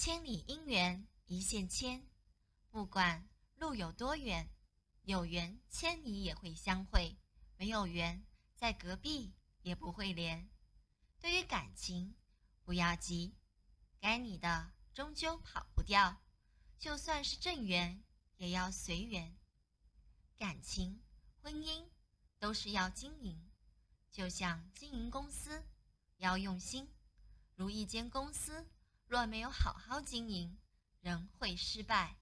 千里姻缘一线牵，不管路有多远，有缘千里也会相会，没有缘在隔壁也不会连。对于感情，不要急，该你的终究跑不掉，就算是正缘，也要随缘。感情、婚姻都是要经营，就像经营公司，要用心。如一间公司若没有好好经营，仍会失败。